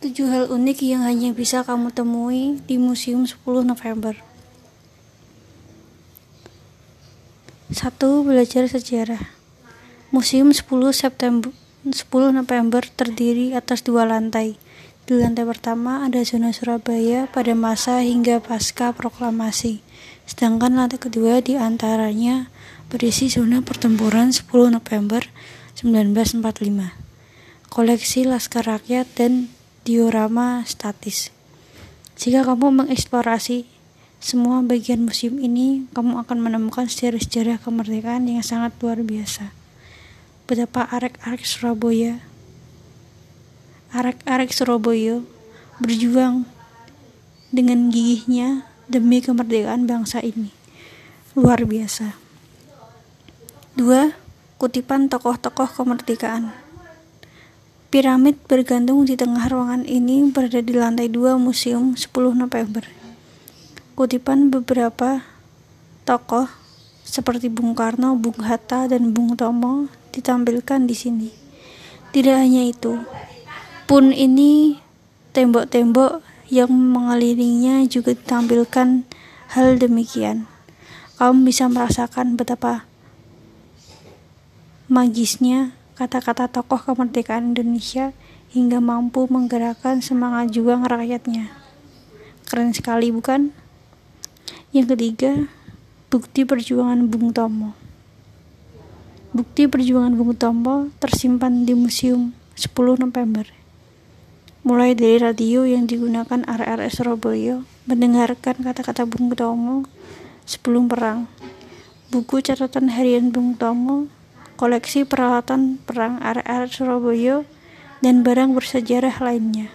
7 hal unik yang hanya bisa kamu temui di Museum 10 November. 1. Belajar sejarah. Museum 10 September 10 November terdiri atas dua lantai. Di lantai pertama ada zona Surabaya pada masa hingga pasca proklamasi. Sedangkan lantai kedua di antaranya berisi zona pertempuran 10 November 1945. Koleksi Laskar Rakyat dan diorama statis. Jika kamu mengeksplorasi semua bagian museum ini, kamu akan menemukan sejarah-sejarah kemerdekaan yang sangat luar biasa. Betapa arek-arek Surabaya, arek-arek Surabaya berjuang dengan gigihnya demi kemerdekaan bangsa ini. Luar biasa. Dua, kutipan tokoh-tokoh kemerdekaan. Piramid bergantung di tengah ruangan ini berada di lantai 2 Museum 10 November. Kutipan beberapa tokoh seperti Bung Karno, Bung Hatta, dan Bung Tomo ditampilkan di sini. Tidak hanya itu, pun ini tembok-tembok yang mengelilinginya juga ditampilkan hal demikian. Kamu bisa merasakan betapa magisnya kata-kata tokoh kemerdekaan Indonesia hingga mampu menggerakkan semangat juang rakyatnya. Keren sekali bukan? Yang ketiga, bukti perjuangan Bung Tomo. Bukti perjuangan Bung Tomo tersimpan di Museum 10 November. Mulai dari radio yang digunakan RRS Surabaya mendengarkan kata-kata Bung Tomo sebelum perang. Buku catatan harian Bung Tomo koleksi peralatan perang RR Surabaya, dan barang bersejarah lainnya.